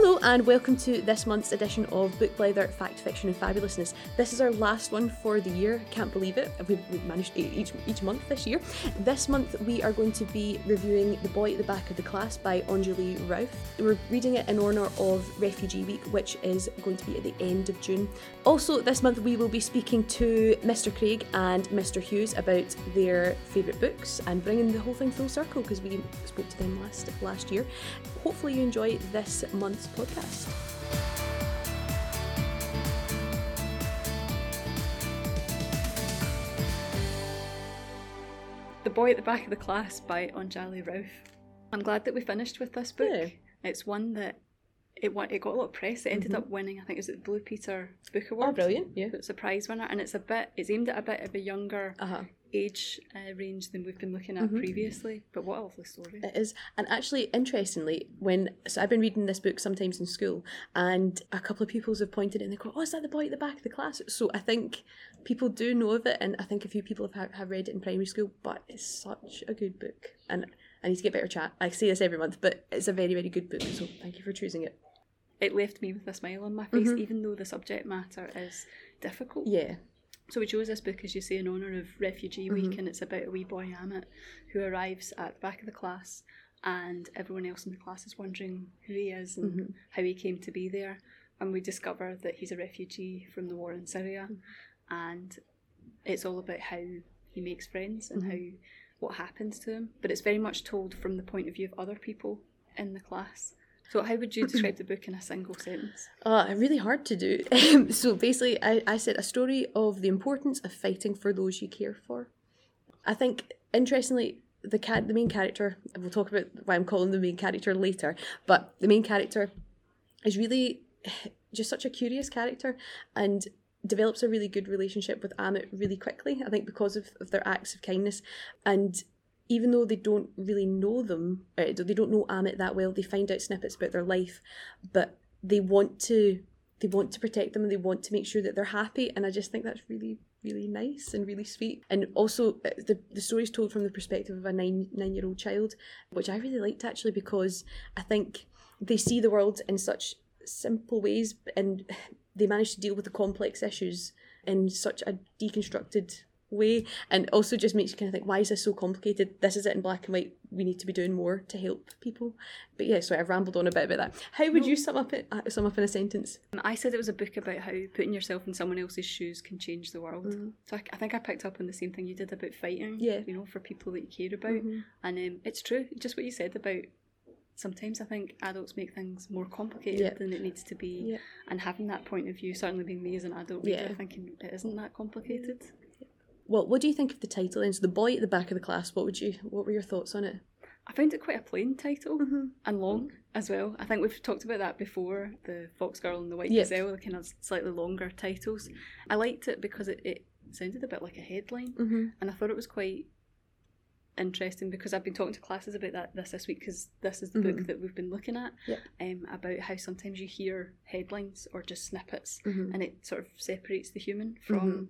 Hello and welcome to this month's edition of Book Blether Fact, Fiction and Fabulousness. This is our last one for the year. Can't believe it. We've, we've managed each, each month this year. This month we are going to be reviewing The Boy at the Back of the Class by Onjali Rauf. We're reading it in honour of Refugee Week, which is going to be at the end of June. Also, this month we will be speaking to Mr. Craig and Mr. Hughes about their favourite books and bringing the whole thing full circle because we spoke to them last last year. Hopefully you enjoy this month's podcast. The Boy at the Back of the Class by Onjali Rauf. I'm glad that we finished with this book. Yeah. It's one that it won, it got a lot of press. It ended up winning, I think it was the Blue Peter Book Award. Mm-hmm. Oh, brilliant! Yeah. It's a prize winner, and it's a bit. It's aimed at a bit of a younger Uh huh. age uh, range than we've been looking at Mhm. previously. But what a lovely story! It is, and actually, interestingly, when so I've been reading this book sometimes in school, and a couple of pupils have pointed it and they go, "Oh, is that the boy at the back of the class?" So I think people do know of it, and I think a few people have have read it in primary school. But it's such a good book, and I need to get better chat. I say this every month, but it's a very very good book. So thank you for choosing it. It left me with a smile on my face, Mhm. even though the subject matter is difficult. Yeah, So we chose this book, as you say, in honour of Refugee Week, Mhm. and it's about a wee boy Ahmet who arrives at the back of the class, and everyone else in the class is wondering who he is and Mhm. how he came to be there. And we discover that he's a refugee from the war in Syria, and it's all about how he makes friends and how what happens to him. But it's very much told from the point of view of other people in the class. So how would you describe the book in a single sentence? uh, really hard to do. Um, so basically, I, I said a story of the importance of fighting for those you care for. I think interestingly, the cat, the main character, and we'll talk about why I'm calling the main character later. But the main character is really just such a curious character and develops a really good relationship with Ahmet really quickly. I think because of, of their acts of kindness, and even though they don't really know them, uh, they don't know Ahmet that well. They find out snippets about their life, but they want to they want to protect them and they want to make sure that they're happy. And I just think that's really really nice and really sweet. And also uh, the the story's told from the perspective of a nine nine year old child, which I really liked actually because I think they see the world in such simple ways and they manage to deal with the complex issues in such a deconstructed way and also just makes you kind of think why is this so complicated this is it in black and white we need to be doing more to help people but yeah so i've rambled on a bit about that how would you sum up it uh, sum up in a sentence Um, I said it was a book about how putting yourself in someone else's shoes can change the world. So I, I think I picked up on the same thing you did about fighting. Yeah. You know, for people that you care about, Mhm. and um, it's true. Just what you said about. Sometimes I think adults make things more complicated Yeah. than it needs to be, Yeah. and having that point of view, certainly being me as an adult reader, Yeah. thinking it isn't that complicated. Well what do you think of the title and so the boy at the back of the class what would you what were your thoughts on it I found it quite a plain title Mm-hmm. and long as well. I think we've talked about that before. The Fox Girl and the White Yep. Gazelle, the kind of slightly longer titles. I liked it because it, it sounded a bit like a headline. mm-hmm. and I thought it was quite interesting because I've been talking to classes about that this this week because this is the Mhm. book that we've been looking at Yep. um, about how sometimes you hear headlines or just snippets Mm-hmm. and it sort of separates the human from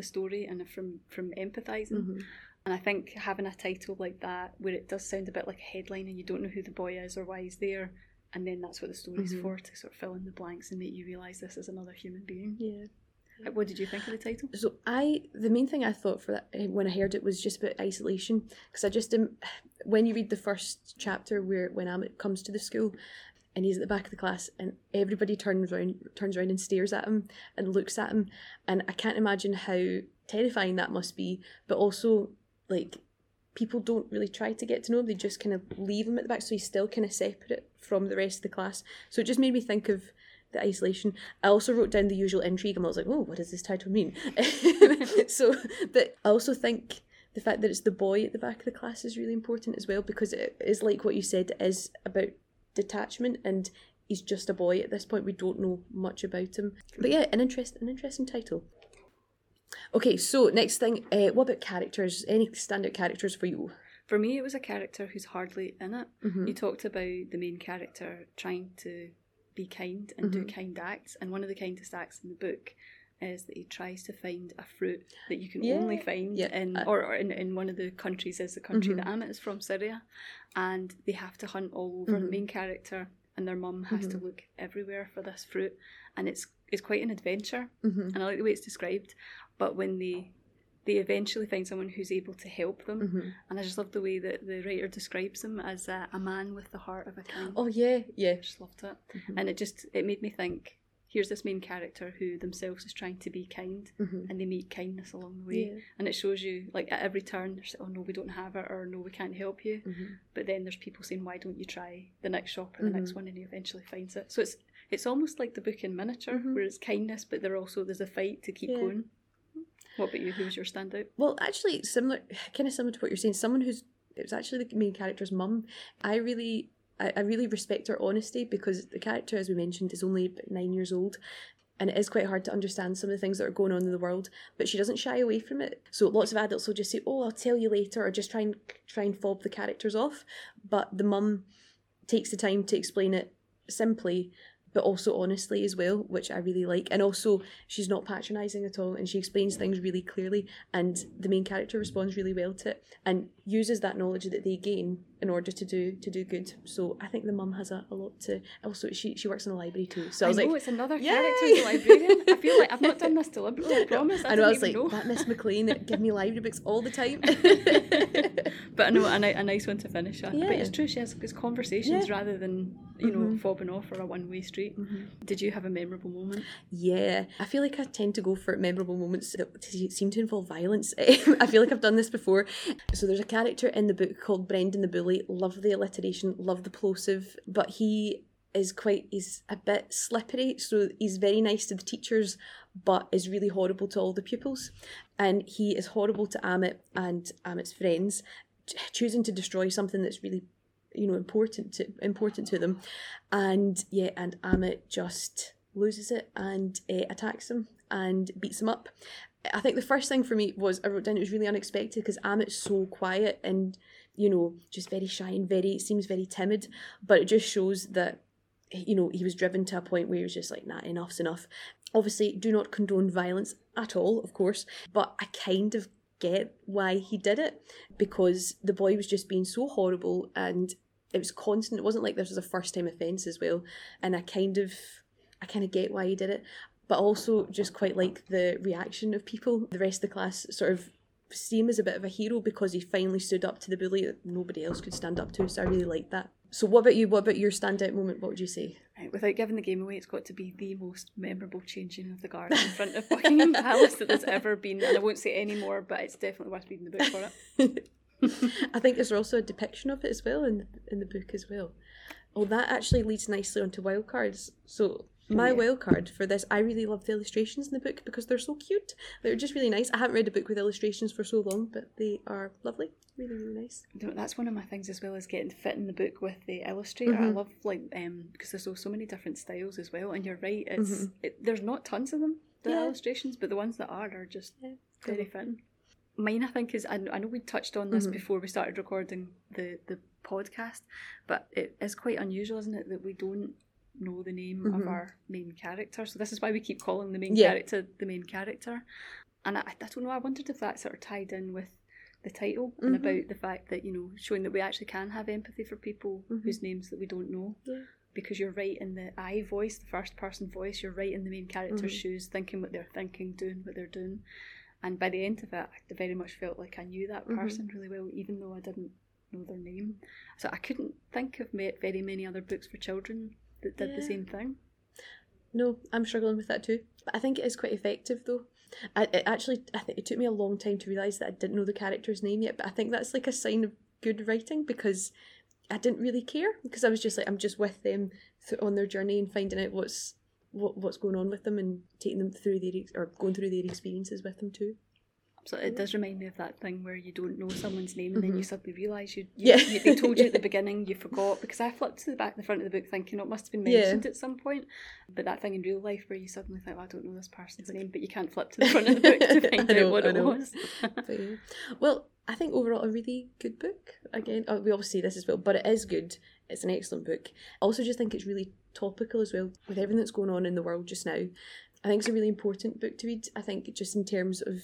the story and from from empathizing Mm-hmm. and I think having a title like that where it does sound a bit like a headline and you don't know who the boy is or why he's there and then that's what the story's Mhm. for to sort of fill in the blanks and make you realise this is another human being. yeah Uh, What did you think of the title? So I, the main thing I thought for that eh, when I heard it was just about isolation, because I just um, when you read the first chapter where when Ahmet comes to the school, and he's at the back of the class, and everybody turns around, turns around and stares at him and looks at him, and I can't imagine how terrifying that must be. But also, like people don't really try to get to know him; they just kind of leave him at the back, so he's still kind of separate from the rest of the class. So it just made me think of the isolation. I also wrote down the usual intrigue, and I was like, "Oh, what does this title mean?" so, but I also think the fact that it's the boy at the back of the class is really important as well because it is like what you said. It is about detachment, and he's just a boy at this point. We don't know much about him, but yeah, an interest, an interesting title. Okay, so next thing, uh, what about characters? Any standout characters for you? For me, it was a character who's hardly in it. Mhm. You talked about the main character trying to be kind and do kind acts, and one of the kindest acts in the book is that he tries to find a fruit that you can Yeah. only find Yeah. in Uh, or, or in, in one of the countries is the country Mhm. that Ahmet is from, Syria, and they have to hunt all over. The Mhm. main character and their mum has to Mhm. look everywhere for this fruit, and it's it's quite an adventure. hmm And I like the way it's described. But when they they eventually find someone who's able to help them, hmm and I just love the way that the writer describes him as a, a man with the heart of a king. Oh yeah, yeah. I just loved it, Mhm. and it just it made me think. Here's this main character who themselves is trying to be kind, hmm and they meet kindness along the way. Yeah. And it shows you, like at every turn, there's oh no, we don't have it, or no, we can't help you. hmm But then there's people saying, why don't you try the next shop or the next Mhm. one, and he eventually finds it. So it's it's almost like the book in miniature, Mhm. where it's kindness, but there also there's a fight to keep Yeah. going. What about you? Who was your standout? Well, actually, similar, kind of similar to what you're saying. Someone who's it was actually the main character's mum. I really, I, I really respect her honesty because the character, as we mentioned, is only nine years old, and it is quite hard to understand some of the things that are going on in the world. But she doesn't shy away from it. So lots of adults will just say, "Oh, I'll tell you later," or just try and try and fob the characters off. But the mum takes the time to explain it simply. But also honestly as well, which I really like. And also, she's not patronising at all, and she explains things really clearly and the main character responds really well to it and uses that knowledge that they gain in order to do to do good. So I think the mum has a, a lot to also she she works in a library too. So I was know like it's another Yay! character a librarian. I feel like I've not done this deliberately. I promise. I, I know I was like know. that Miss McLean give me library books all the time. But I know a, a nice one to finish on. But it's true, she has it's conversations Yeah. rather than you know Mhm. fobbing off or a one way street. Mhm. Did you have a memorable moment? Yeah, I feel like I tend to go for memorable moments that seem to involve violence. I feel like I've done this before. So there's a character in the book called Brendan the Bully. Love the alliteration, love the plosive, but he is quite he's a bit slippery so he's very nice to the teachers but is really horrible to all the pupils and he is horrible to ahmet and ahmet's friends choosing to destroy something that's really you know important to important to them and yeah and ahmet just loses it and uh, attacks him and beats him up i think the first thing for me was i wrote down it was really unexpected because ahmet's so quiet and you know just very shy and very seems very timid but it just shows that you know he was driven to a point where he was just like nah enough's enough. Obviously do not condone violence at all of course but i kind of get why he did it because the boy was just being so horrible and it was constant. It wasn't like this was a first time offence as well and i kind of i kind of get why he did it but also just quite like the reaction of people the rest of the class sort of see him as a bit of a hero because he finally stood up to the bully that nobody else could stand up to so i really like that so what about you what about your standout moment what would you say Right, without giving the game away, it's got to be the most memorable changing of the guard in front of Buckingham Palace that there's ever been. And I won't say any more, but it's definitely worth reading the book for it. I think there's also a depiction of it as well in in the book as well. Oh, that actually leads nicely onto wild cards. So my wild card for this, I really love the illustrations in the book because they're so cute. They're just really nice. I haven't read a book with illustrations for so long, but they are lovely. Really, really nice. That's one of my things as well as getting fit in the book with the illustrator. I Mhm. love like um because there's so, so many different styles as well. And you're right, it's Mhm. it, there's not tons of them the Yeah. illustrations, but the ones that are are just Yeah, very fitting. Mine, I think, is I, I know we touched on this Mhm. before we started recording the the podcast, but it is quite unusual, isn't it, that we don't know the name of Mhm. our main character. So this is why we keep calling the main Yeah. character the main character. And I, I don't know. I wondered if that sort of tied in with the title and Mhm. about the fact that you know showing that we actually can have empathy for people Mhm. whose names that we don't know. Yeah. Because you're right in the I voice, the first person voice. You're right in the main character's Mhm. shoes, thinking what they're thinking, doing what they're doing. And by the end of it, I very much felt like I knew that Mhm. person really well, even though I didn't know their name. So I couldn't think of very many other books for children that did the same thing. No, I'm struggling with that too. But I think it is quite effective though. I, it actually, I think it took me a long time to realise that I didn't know the character's name yet, but I think that's like a sign of good writing because I didn't really care because I was just like, I'm just with them th- on their journey and finding out what's what, what's going on with them and taking them through their or going through their experiences with them too. So it does remind me of that thing where you don't know someone's name and then you Mhm. suddenly realise you, you, Yeah. you- they told you at the beginning, you forgot because I flipped to the back, the front of the book thinking it must have been Yeah. mentioned at some point. But that thing in real life where you suddenly think, well, I don't know this person's name, but you can't flip to the front of the book to find know, out what it know. was. But, yeah. Well, I think overall a really good book. Again, oh, we obviously say this as well, but it is good. It's an excellent book. I also just think it's really topical as well with everything that's going on in the world just now. I think it's a really important book to read. I think just in terms of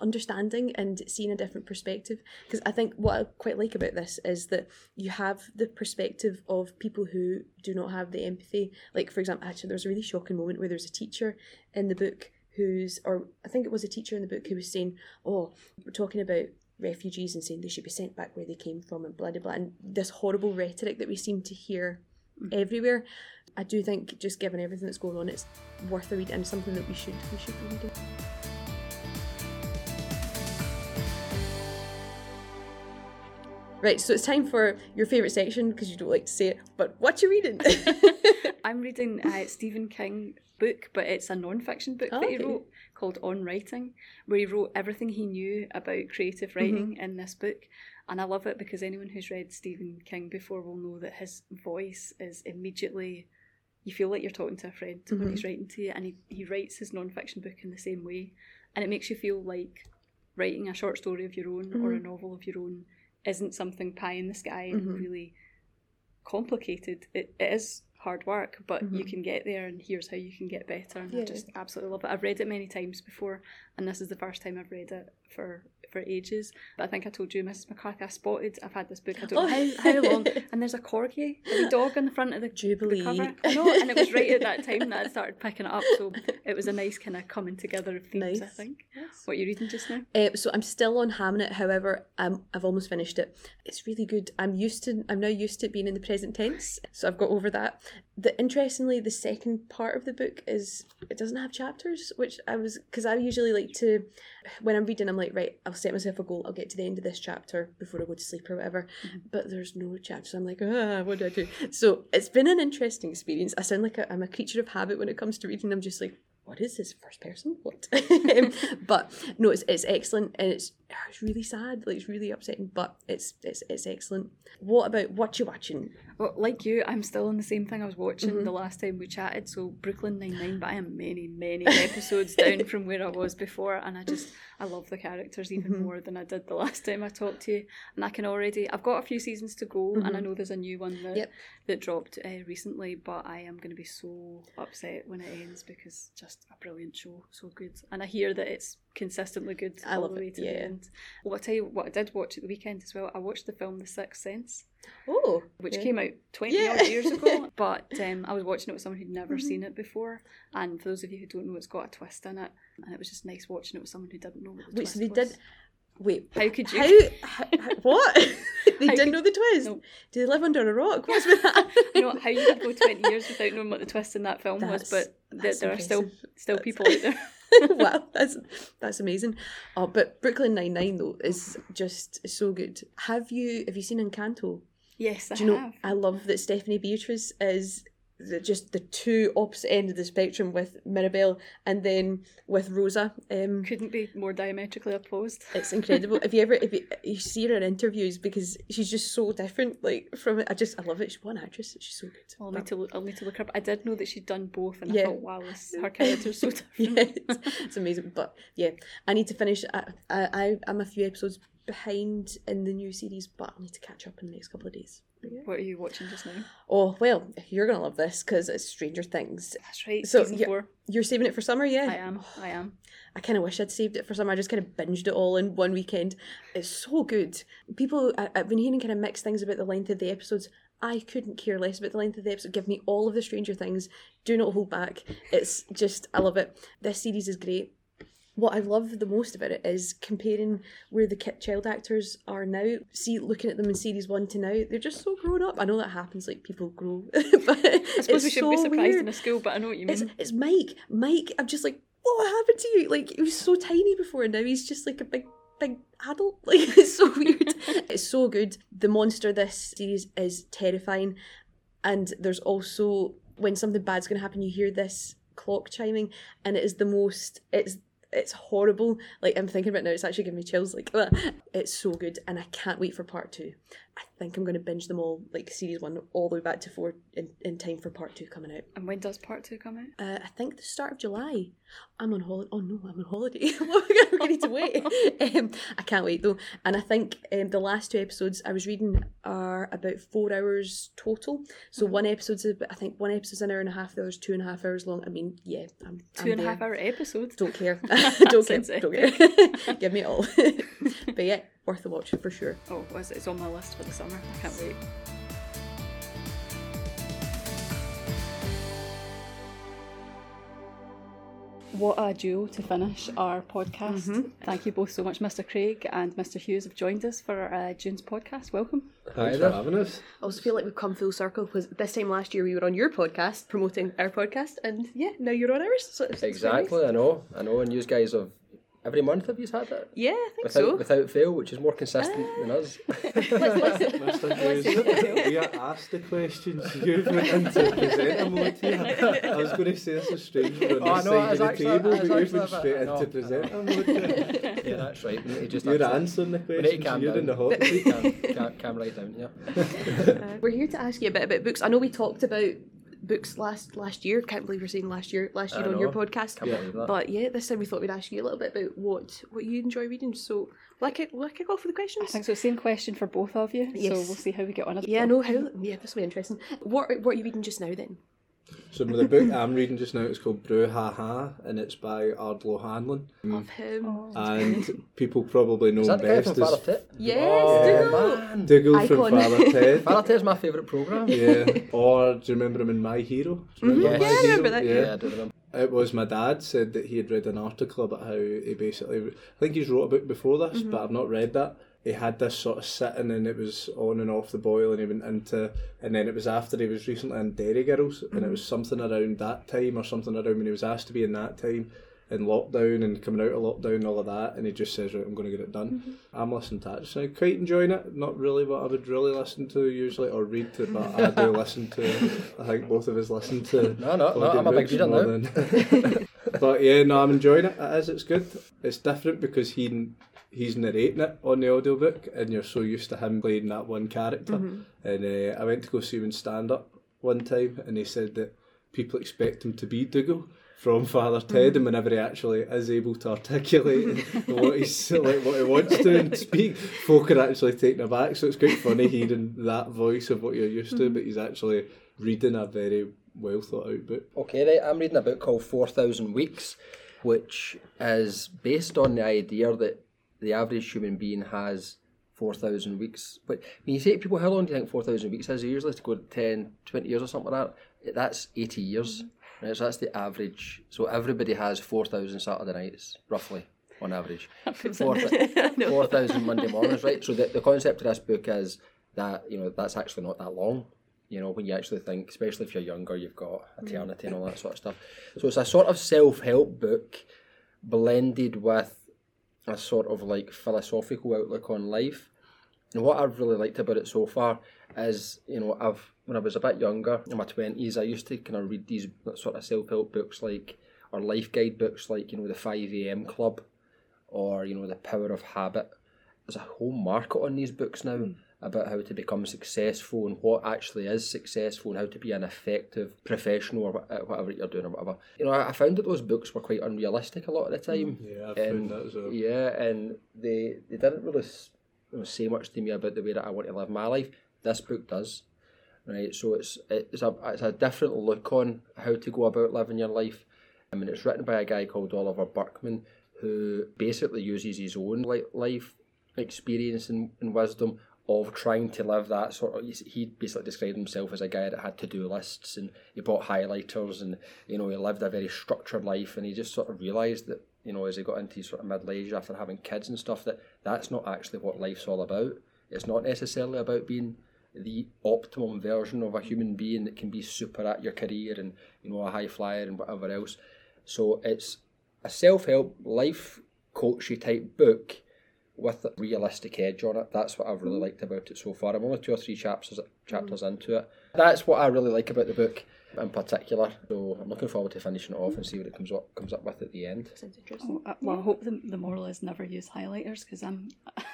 understanding and seeing a different perspective. Because i think what i quite like about this is that you have the perspective of people who do not have the empathy. Like for example actually there's a really shocking moment where there's a teacher in the book who's or i think it was a teacher in the book who was saying oh we're talking about refugees and saying they should be sent back where they came from and blah blah blah and this horrible rhetoric that we seem to hear mm. everywhere. I do think just given everything that's going on it's worth a read and something that we should we should be reading Right, so it's time for your favourite section because you don't like to say it, but what you reading? I'm reading uh, Stephen King book, but it's a non-fiction book that he Okay. wrote called On Writing, where he wrote everything he knew about creative mm-hmm. writing in this book. And I love it because anyone who's read Stephen King before will know that his voice is immediately you feel like you're talking to a friend when mm-hmm. he's writing to you and he, he writes his non-fiction book in the same way and it makes you feel like writing a short story of your own or a mm-hmm. novel of your own isn't something pie in the sky and mm-hmm. really complicated. It, it is hard work, but you mm-hmm. can get there, and here's how you can get better. And I just absolutely love it. I've read it many times before, and this is the first time I've read it for for ages. But I think I told you, Mrs. McCarthy, I spotted. I've had this book. I don't know how, how long, and there's a corgi, a dog in the front of the, the Jubilee. cover. I know, and it was right at that time that I started picking it up. So it was a nice kind of coming together of themes. I Nice. think. What you reading just now? Uh, so I'm still on Hamnet. However, I'm, I've almost finished it. It's really good. I'm used to. I'm now used to it being in the present tense, so I've got over that. The interestingly, the second part of the book is it doesn't have chapters, which I was because I usually like to when I'm reading. I'm like, right, I'll set myself a goal. I'll get to the end of this chapter before I go to sleep or whatever. But there's no chapters. I'm like, ah, what do I do? So it's been an interesting experience. I sound like a, I'm a creature of habit when it comes to reading. I'm just like, what is this first person? What? Um, but no, it's it's excellent and it's Ah, it's really sad. Like it's really upsetting, but it's it's it's excellent. What about what you watching? Well, like you, I'm still on the same thing I was watching mm-hmm. the last time we chatted. So Brooklyn Nine Nine, but I am many, many episodes down from where I was before, and I just I love the characters even mm-hmm. more than I did the last time I talked to you. And I can already I've got a few seasons to go, and I mm-hmm. know there's a new one that Yep. that dropped uh, recently, but I am going to be so upset when it ends because just a brilliant show, so good. And I hear that it's consistently good I all love the way it, to yeah. the end. Well, I'll tell you what I did watch at the weekend as well. I watched the film The Sixth Sense Oh, which yeah. came out 20 Yeah. odd years ago. But um, I was watching it with someone who'd never Mm-hmm. seen it before. And for those of you who don't know, it's got a twist in it. And it was just nice watching it with someone who didn't know what the Wait, twist so they was. did. Wait, How could you? How, how, what? they How didn't could- know the twist. No. Do they live under a rock? What's with that? you know, how you could go 20 years without knowing what the twist in that film That's- was, but there, there are still still people out there. wow, that's that's amazing. Oh, but Brooklyn Nine Nine though is just so good. Have you have you seen Encanto? Yes, I Do you know? have. I love that Stephanie Beatriz is the, just the two opposite end of the spectrum with Mirabel and then with Rosa. Um, Couldn't be more diametrically opposed. it's incredible. if you ever if you, you see her in interviews because she's just so different, like from it, I just I love it. She's one actress. She's so good. I'll need to look, I'll need to look her up. I did know that she'd done both, and Yeah. I thought, wow, this, her character's so different. yeah, it's, it's amazing. But yeah, I need to finish. I, I I- I'm a few episodes behind in the new series, but I'll need to catch up in the next couple of days. What are you watching just now? Oh well, you're gonna love this because it's Stranger Things. That's right, So, four. You're saving it for summer, yeah? I am. I am. I kind of wish I'd saved it for summer. I just kind of binged it all in one weekend. It's so good. People, I, I've been hearing kind of mixed things about the length of the episodes. I couldn't care less about the length of the episode. Give me all of the Stranger Things. Do not hold back. It's just, I love it. This series is great. What I love the most about it is comparing where the child actors are now. See, looking at them in series one to now, they're just so grown up. I know that happens, like people grow, but I suppose we shouldn't be surprised weird. in a school, but I know what you mean. It's it's Mike. Mike, I'm just like, what happened to you? Like he was so tiny before, and now he's just like a big, big adult. Like it's so weird. it's so good. The monster this series is terrifying, and there's also when something bad's gonna happen, you hear this clock chiming, and it is the most. It's it's horrible. Like I'm thinking about it now, it's actually giving me chills. Like it's so good, and I can't wait for part two. I think I'm going to binge them all, like series one, all the way back to four, in, in time for part two coming out. And when does part two come out? Uh, I think the start of July. I'm on holiday. Oh no, I'm on holiday. We're going to need to wait. um, I can't wait though. And I think um, the last two episodes I was reading are about four hours total. So one episode's about, I think one episode's an hour and a half. The other's two and a half hours long. I mean, yeah, I'm Two and a I'm half hour episodes. Don't care. don't care. Don't care. Give me it all. but yeah, worth the watch for sure. Oh, it's it's on my list for the summer. I can't wait. What a duo to finish our podcast. Thank you both so much. Mr. Craig and Mr. Hughes have joined us for uh, June's podcast. Welcome. Thanks for having us. I also feel like we've come full circle because this time last year we were on your podcast promoting our podcast, and yeah, now you're on ours. So it's, it's nice. Exactly, I know, I know. And you guys have every month have you had that Yeah, I think without so. without fail, which is more consistent ah. than us. Mr. Hughes, we are asked the questions. You've went into presenter mode here. I was going to say this is strange we're on Oh, this know, side of the actually- table, but you've actually been straight I know. into presenter mode here. yeah, that's right. We just You're actually- answering the we need to questions. calm You're down. in the hot seat. calm, calm, calm right down. Yeah. Uh, we're here to ask you a bit about books. I know we talked about books last last year. Can't believe we're saying last year. Last year I on your podcast. Can't believe that. But yeah, this time we thought we'd ask you a little bit about what what you enjoy reading. So, like it, like kick off with the questions? I questions. think so. Same question for both of you. So we'll see how we get on. Yeah, I know how. Yeah, this will be interesting. What what are you reading just now then? So the book I'm reading just now is called Brouhaha, and it's by Ardal O'Hanlon. Of him. Oh. And people probably know Is him that the guy best from Father as Tit? Yes, Oh, Dougal. man. Dougal from Icon. Father Ted. Father Ted is my favourite programme. Yeah. Or do you remember him in My Hero? Do you remember Mhm. My Yeah, I remember that, Yeah, I do remember. It was my dad said that he had read an article about how he basically, I think he's wrote a book before this, but I've not read that. He had this sort of sitting and it was on and off the boil and he went into, and then it was after he was recently in Derry Girls and it mm-hmm. was something around that time or something around when he was asked to be in that time in lockdown and coming out of lockdown and all of that and he just says, right, I'm going to get it done. Mm-hmm. I'm listening to that just now, quite enjoying it. Not really what I would really listen to usually or read to, but I do listen to, I think both of us listen to No, no, no, I'm a big reader now. than- but yeah, no, I'm enjoying it. It is. It's good. It's different because he he's narrating it on the audiobook, and you're so used to him playing that one character. Mm-hmm. And uh, I went to go see him in stand up one time, and he said that people expect him to be Dougal from Father Mm-hmm. Ted, and whenever he actually is able to articulate what he's like, what he wants to and speak, folk are actually taken aback. So it's quite funny hearing that voice of what you're used Mm-hmm. to, but he's actually reading a very well thought out book. Okay, right. I'm reading a book called 4,000 Weeks, which is based on the idea that the average human being has 4,000 weeks. But when you say to people, how long do you think 4,000 weeks is? They usually to go 10, 20 years or something like that. That's 80 years. Right, so that's the average. So everybody has 4,000 Saturday nights, roughly, on average. 4,000 Monday mornings, right? So the, the concept of this book is that, you know, that's actually not that long. You know, when you actually think, especially if you're younger, you've got eternity and all that sort of stuff. So it's a sort of self help book blended with a sort of like philosophical outlook on life. And what I've really liked about it so far is, you know, I've when I was a bit younger in my twenties, I used to kind of read these sort of self help books like or life guide books like you know the Five A.M. Club, or you know the Power of Habit. There's a whole market on these books now hmm. About how to become successful and what actually is successful and how to be an effective professional or whatever you're doing or whatever. You know, I found that those books were quite unrealistic a lot of the time. Mm-hmm. Yeah, I've And, found that as well. Yeah, and they they didn't really you know, say much to me about the way that I want to live my life. This book does, right? So it's it's a it's a different look on how to go about living your life. I mean, it's written by a guy called Oliver Burkeman, who basically uses his own li- life experience and, and wisdom of trying to live that sort of. He basically described himself as a guy that had to do lists and he bought highlighters and you know he lived a very structured life and he just sort of realised that you know as he got into sort of middle age after having kids and stuff that that's not actually what life's all about. It's not necessarily about being the optimum version of a human being that can be super at your career and you know a high flyer and whatever else. So it's a self help life coachy type book with realistic edge on it. That's what I've really mm. liked about it so far. I'm only two or three chapters chapters mm. into it. That's what I really like about the book in particular. So I'm looking forward to finishing it off and see what it comes up comes up with at the end. Oh, uh, well, I hope the, the moral is never use highlighters because I'm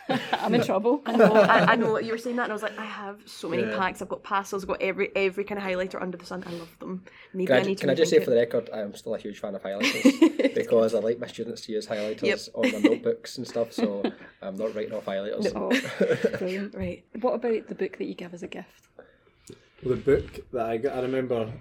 I'm in trouble. I know, I, I know. You were saying that, and I was like, I have so many Yeah. packs. I've got pastels. I've got every every kind of highlighter under the sun. I love them. Maybe I Can I, need to. can I just say rethink for the record, I am still a huge fan of highlighters because I like my students to use highlighters Yep. on their notebooks and stuff. So I'm not writing off highlighters. Oh, brilliant. Right. What about the book that you give as a gift? Well, the book that I got, I remember,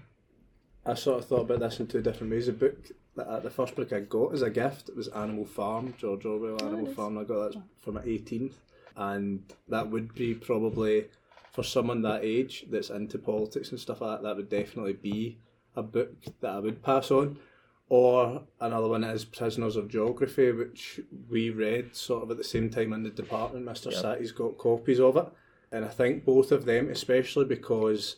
I sort of thought about this in two different ways. The book that I, the first book I got as a gift it was Animal Farm, George Orwell, oh, Animal Farm. I got that for my 18th, and that would be probably for someone that age that's into politics and stuff like that. That would definitely be a book that I would pass on. Or another one is Prisoners of Geography, which we read sort of at the same time in the department. Mr. Yep. Satty's got copies of it. And I think both of them, especially because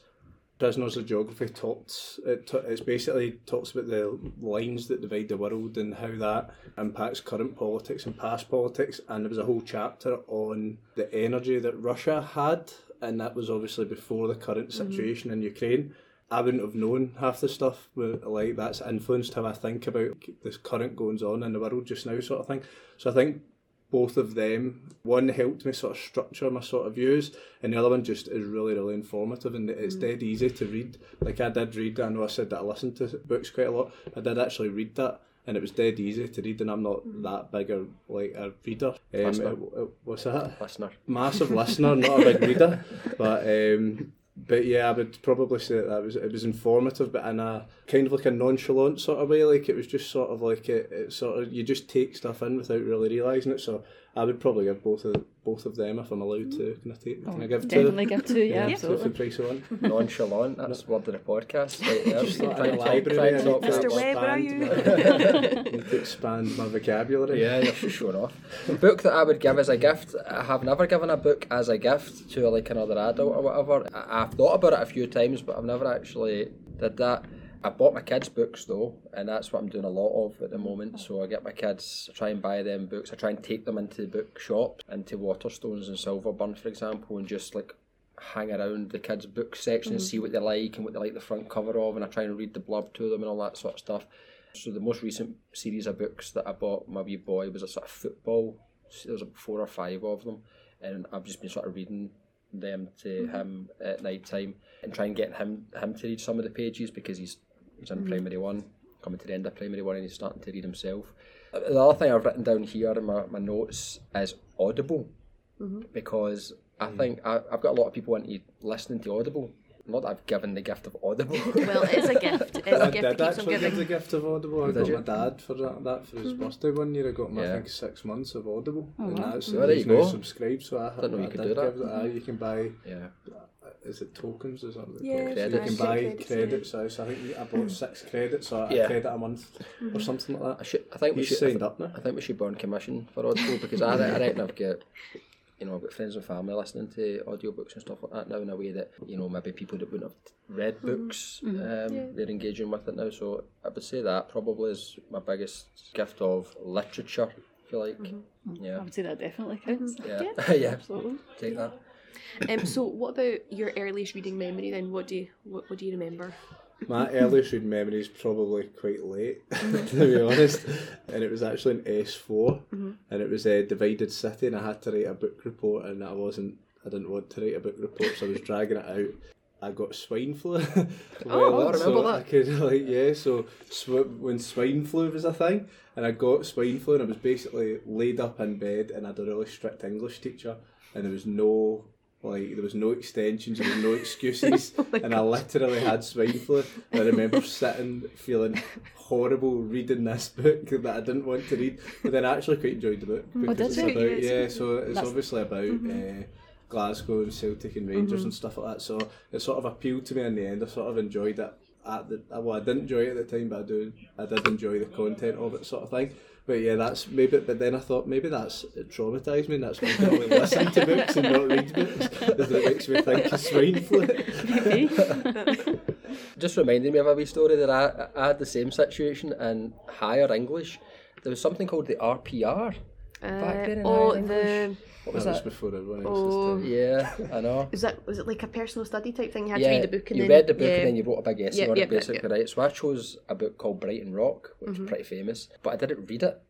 Prisoners of Geography talks, it t- it's basically talks about the lines that divide the world and how that impacts current politics and past politics. And there was a whole chapter on the energy that Russia had, and that was obviously before the current mm-hmm. situation in Ukraine. I wouldn't have known half the stuff with- like that's influenced how I think about this current goings on in the world just now, sort of thing. So I think both of them, one helped me sort of structure my sort of views, and the other one just is really, really informative and it's dead easy to read. Like I did read, I know I said that I listened to books quite a lot. I did actually read that. And it was dead easy to read, and I'm not that big a like a reader. Um, Listener. it- it- what's that? Listener. massive listener, not a big reader, but um, but yeah, I would probably say that, was it was informative, but in a kind of like a nonchalant sort of way. Like it was just sort of like it, it sort of you just take stuff in without really realising it. So I would probably give both of both of them if I'm allowed to. Can I take? Can I oh, give two? Definitely give two, yeah, two for absolutely. the price of one. Nonchalant, that's the word of the podcast. Right there. Just like in the library. I need Mr. Webb, are you? expand my- need to expand my vocabulary. Yeah, you're just showing off. A book that I would give as a gift, I have never given a book as a gift to like another adult or whatever. I- I've thought about it a few times, but I've never actually did that. I bought my kids books though, and that's what I'm doing a lot of at the moment. So I get my kids, I try and buy them books. I try and take them into the bookshop, into Waterstones and Silverburn, for example, and just like hang around the kids' book section and mm-hmm. see what they like and what they like the front cover of, and I try and read the blurb to them and all that sort of stuff. So the most recent series of books that I bought my wee boy was a sort of football. There was four or five of them, and I've just been sort of reading them to mm-hmm. him at night time and trying and get him him to read some of the pages because he's he's in mm. primary one, coming to the end of primary one, and he's starting to read himself. Uh, the other thing I've written down here in my, my notes is Audible mm-hmm. because I mm. think I, I've got a lot of people into listening to Audible. Not that I've given the gift of Audible. Well, it's a gift. It's a I gift did that keeps actually give giving. the gift of Audible. I did got you? my dad for that, that for his mm-hmm. birthday one year. I got him, Yeah. I think, six months of Audible. Oh, and wow. that's, Well, there you go. subscribed, so I, Didn't know I you could did do that. give it- aye, you can buy, yeah. Is it tokens or something? Yeah, Credits. you can buy credits, credits. aye, So I think I bought six credits or Yeah. a credit a month or mm-hmm. something like that. I that. should. I think we He's should. signed up now. I think we should burn commission for Audible because I, I reckon I've got, you know, I've got friends and family listening to audiobooks and stuff like that now in a way that, you know, maybe people that wouldn't have read mm-hmm. books, mm-hmm. um, they're engaging with it now. So I would say that probably is my biggest gift of literature, if you like. I Yeah. I would say that definitely counts. Yeah. Yeah. Absolutely. Take that. Um, so, what about your earliest reading memory then? What do you what, what do you remember? My earliest reading memory is probably quite late, mm-hmm. to be honest. And it was actually in S4, mm-hmm. and it was a divided city, and I had to write a book report, and I wasn't, I didn't want to write a book report, so I was dragging it out. I got swine flu. Oh, I so remember I that. could like yeah. So sw- when swine flu was a thing, and I got swine flu, and I was basically laid up in bed, and I had a really strict English teacher, and there was no like there was no extensions, there was no excuses, and I literally had swine flu. And I remember sitting feeling horrible reading this book that I didn't want to read, but then I actually quite enjoyed the book because did it's you? about Yes. yeah. So it's That's- obviously about. Uh, Glasgow and Celtic and Rangers and stuff like that. So it sort of appealed to me in the end. I sort of enjoyed it at the well, I didn't enjoy it at the time, but I do I did enjoy the content of it, sort of thing. But yeah, that's maybe. But then I thought maybe that's it traumatised me, and that's why I only listen to books and not read books. That it makes me think of swine flu. Just reminded me of a wee story that I, I had the same situation in higher English. There was something called the RPR. Back then oh, the What was that was that? before everyone Oh. else's. Yeah, I know. was that was it like a personal study type thing? You had to yeah, read the book and you then read the book yeah. and then you wrote a big essay Yep, on yep, it, basically, yep, right? So I chose a book called Brighton Rock, which Mm-hmm. is pretty famous, but I didn't read it.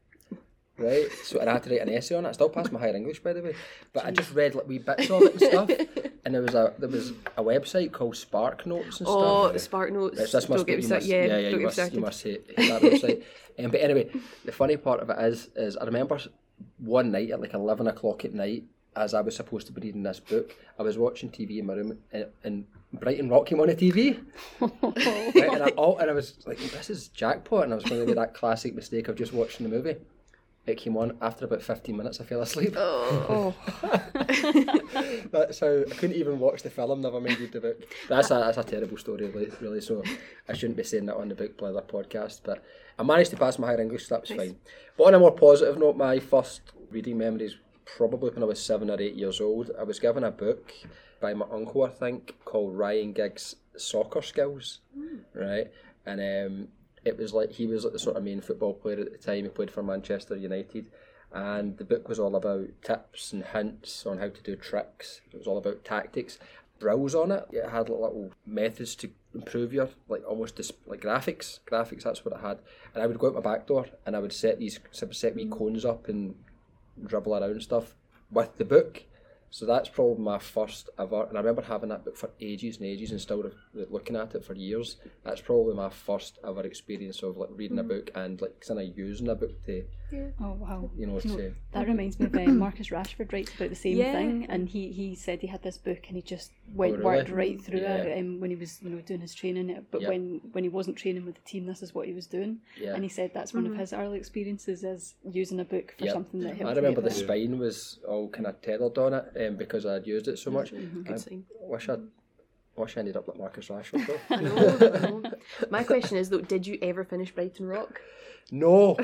right? So I had to write an essay on it. I still passed my higher English, by the way, but I just read like wee bits of it and stuff. And there was a there was a website called Spark Notes and stuff. Oh. Spark Notes. Yes, this must don't be, get me you started. must, Yeah, yeah, don't you get me must, started. you must hate, hate that website. Um, but anyway, the funny part of it is, is I remember one night at like eleven o'clock at night, as I was supposed to be reading this book, I was watching TV in my room, and, and Brighton Rock came on the TV, right, and, I, all, and I was like, "This is jackpot!" And I was going to make that classic mistake of just watching the movie. It came on after about fifteen minutes. I fell asleep. Oh, That's how I couldn't even watch the film. Never mind read the book. That's a that's a terrible story, really. So I shouldn't be saying that on the Book Blether podcast. But I managed to pass my higher English. So that was fine. But on a more positive note, my first reading memories probably when I was seven or eight years old. I was given a book by my uncle, I think, called Ryan Giggs Soccer Skills, right? And um, it was like he was like the sort of main football player at the time. He played for Manchester United, and the book was all about tips and hints on how to do tricks. It was all about tactics. Browse on it. It had little methods to improve your like almost dis- like graphics. Graphics. That's what it had. And I would go out my back door and I would set these set me cones up and dribble around stuff with the book. So that's probably my first ever, and I remember having that book for ages and ages, and still re- looking at it for years. That's probably my first ever experience of like reading a mm-hmm. book and like kind of using a book to, Oh wow. you know, You know, that reminds me of um, Marcus Rashford writes about the same Yeah. thing, and he, he said he had this book and he just went Oh, really? worked right through Yeah. it um, when he was you know doing his training. But Yep. when when he wasn't training with the team, this is what he was doing. yeah. And he said that's one of his early experiences is using a book for Yep. something that helped. I remember the spine was all kind of tethered on it um, because I'd used it so much. good I sign. wish I wish I ended up like Marcus Rashford though. I know, My question is though, did you ever finish Brighton Rock? No,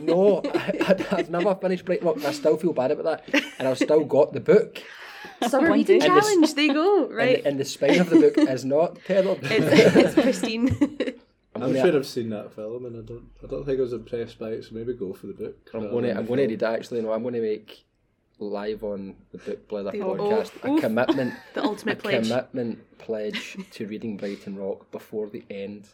no, I, I've never finished Brighton Rock, and I still feel bad about that. And I've still got the book, Summer One reading day. And the s- challenge. There go. Right. the, and the spine of the book is not tethered. it's, it's pristine. I'm I'm sure I've seen that film, and I don't. I don't think I was impressed by it. So maybe go for the book. I'm going to I'm going to read it actually. No, I'm going to make live on the Book Blether Oh, podcast a oof. commitment, the a ultimate pledge. commitment pledge to reading Brighton Rock before the end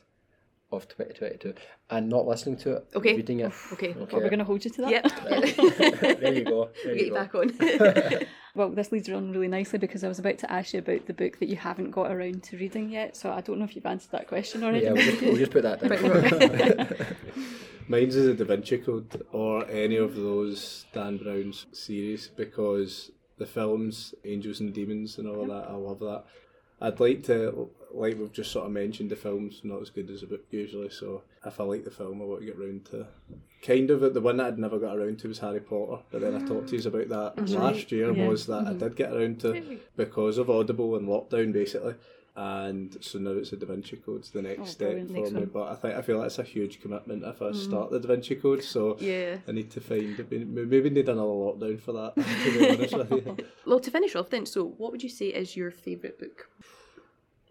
of 2022 and not listening to it. Okay. reading it. Okay. But we're going to hold you to that. Yep. there you go. There Get you you go. back on. Well, this leads on really nicely because I was about to ask you about the book that you haven't got around to reading yet. So I don't know if you've answered that question already. Yeah, we'll just, we'll just put that Brighton down. Mine's is a Da Vinci Code or any of those Dan Brown's series because the films, Angels and Demons, and all of that, I love that. I'd like to, like we've just sort of mentioned, the film's not as good as the book usually, so if I like the film, I want to get round to. Kind of the one that I'd never got around to was Harry Potter, but then I talked to you about that last year. Yeah. Was that I did get around to because of Audible and lockdown basically, and so now it's a Da Vinci Code's the next Oh, step for next me. one. But I think I feel that's a huge commitment if I start the Da Vinci Code. So Yeah. I need to find maybe need another lockdown for that. To be honest with you. Well, to finish off then, so what would you say is your favourite book?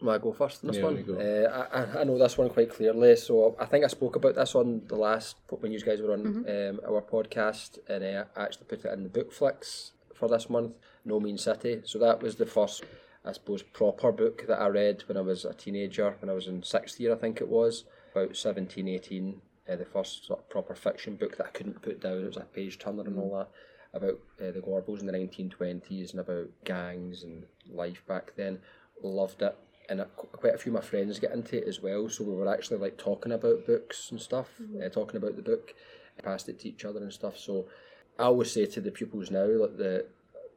Will I go first on this Yeah, one? Uh, I, I- I know this one quite clearly, so I think I spoke about this on the last when you guys were on um, our podcast, and uh, I actually put it in the book flicks for this month. No Mean City. So that was the first, I suppose, proper book that I read when I was a teenager, when I was in sixth year, I think it was, about 17, 18. Uh, the first sort of proper fiction book that I couldn't put down. It was a page turner and all that about uh, the Gorbals in the 1920s and about gangs and life back then. Loved it. And uh, quite a few of my friends get into it as well. So we were actually like talking about books and stuff, uh, talking about the book, passed it to each other and stuff. So I always say to the pupils now, like the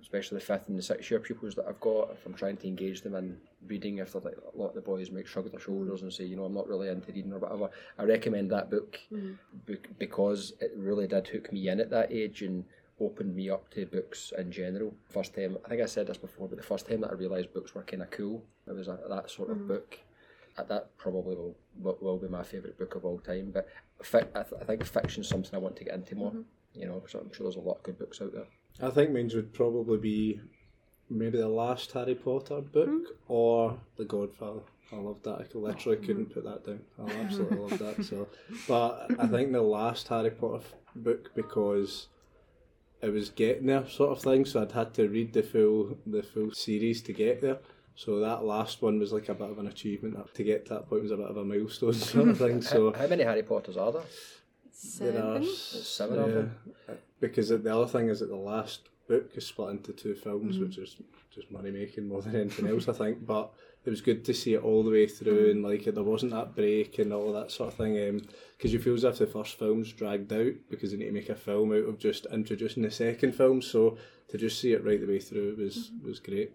especially the fifth and the sixth year pupils that I've got, if I'm trying to engage them in reading, if like a lot of the boys might shrug their shoulders and say, you know, I'm not really into reading or whatever, I recommend that book mm-hmm. bec- because it really did hook me in at that age and opened me up to books in general. First time, I think I said this before, but the first time that I realised books were kind of cool, it was a, that sort of mm-hmm. book. Uh, That probably will, will, be my favourite book of all time. But fi- I, th- I think fiction's something I want to get into more. Mm-hmm. You know, so I'm sure there's a lot of good books out there. I think mine would probably be maybe the last Harry Potter book hmm. or The Godfather. I loved that. I could- literally oh, couldn't put that down. I hmm. absolutely loved that. So, but I think the last Harry Potter f- book because it was getting there, sort of thing. So I'd had to read the full the full series to get there. So that last one was like a bit of an achievement. To get to that point was a bit of a milestone sort of thing. So How many Harry Potters are there? There are Seven? s- seven of them. Because the other thing is that the last book is split into two Mm-hmm. films, which is just money making more than anything else, I think. But it was good to see it all the way Mm-hmm. through, and like there wasn't that break and all that sort of thing. Because you feel as if the first film's dragged out because they need to make a film out of just introducing the second film. So to just see it right the way through was Mm-hmm. was great.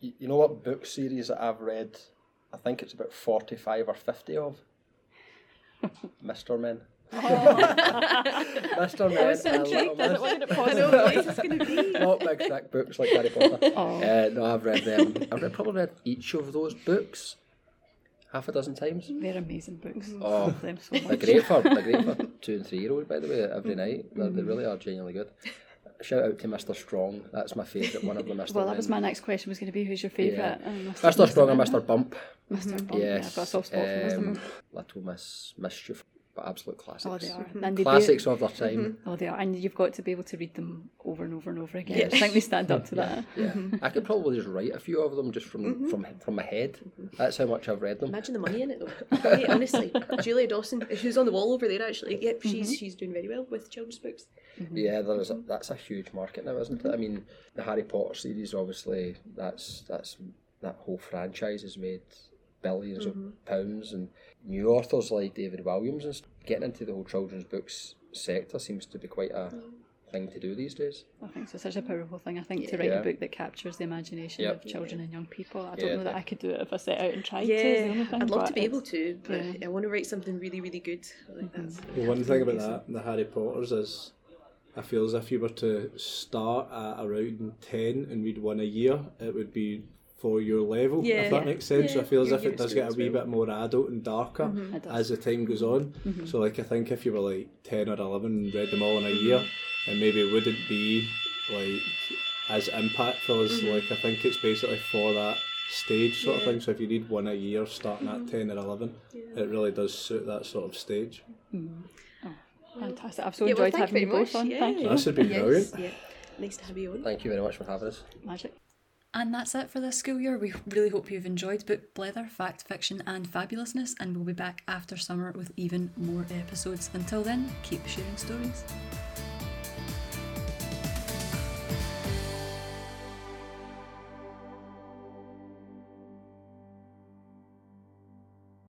You you know what book series that I've read? I think it's about 45 or 50 of. Mr. Men. Mr. Men. I was so and Little intrigued. I Miss. was going to pause it. What is this going to be? Not big thick books like Harry Potter. Oh. Uh, no, I've read them. I've read, probably read each of those books half a dozen times. They're amazing books. Oh, them so They're much. great for they're great for two and three year olds, by the way, every night. They're, They really are genuinely good. Shout out to Mr. Strong. That's my favourite one of the Mr. Well, that was my next question. Was going to be who's your favourite? Yeah. Um, Mr. Strong and Mr. Bump. Mr. Bond. Yeah, Yes. I've got a soft spot for Mr. um, Bond. Little Miss Mischief, but absolute classics. Oh, they are. Mm-hmm. And they do- Classics of their time. Mm-hmm. Oh, they are, and you've got to be able to read them over and over and over again. Yes. I think they stand up to that. Yeah, mm-hmm. I could probably just write a few of them just from from from my head. That's how much I've read them. Imagine the money in it though. Right, honestly, Julia Donaldson, who's on the wall over there, actually. Yep, she's she's doing very well with children's books. Yeah, there is a, that's a huge market now, isn't it? I mean, the Harry Potter series, obviously, that's that's that whole franchise has made 1000000000s of pounds, and new authors like David Walliams and getting into the whole children's books sector seems to be quite a thing to do these days. I think it's such a powerful thing. I think to write Yeah. a book that captures the imagination Yep. of children and young people. I don't Yeah, know that I could do it if I set out and tried to. is the only Yeah, thing, I'd love to be able to, but yeah. I want to write something really, really good. Like mm-hmm. that's The one thing about that, the Harry Potters, is I feel as if you were to start at around 10 and read one a year, it would be for your level, Yeah. if that makes sense. Yeah, I feel as your- if it does get a wee experience bit more adult and darker mm-hmm. It does. as the time goes on. Mm-hmm. So, like, I think if you were like 10 or 11 and read them all in a year, it maybe wouldn't be like as impactful as mm-hmm. like I think it's basically for that stage sort of thing. So, if you read one a year starting at 10 or 11, it really does suit that sort of stage. Oh, fantastic. I've so Yeah, well, enjoyed thank having you both much, on. yeah. Thank you. This would be yes, brilliant. yeah. Nice to have you on. Thank you very much for having us. Magic. And that's it for this school year. We really hope you've enjoyed Book Blether, Fact, Fiction, and Fabulousness, and we'll be back after summer with even more episodes. Until then, keep sharing stories.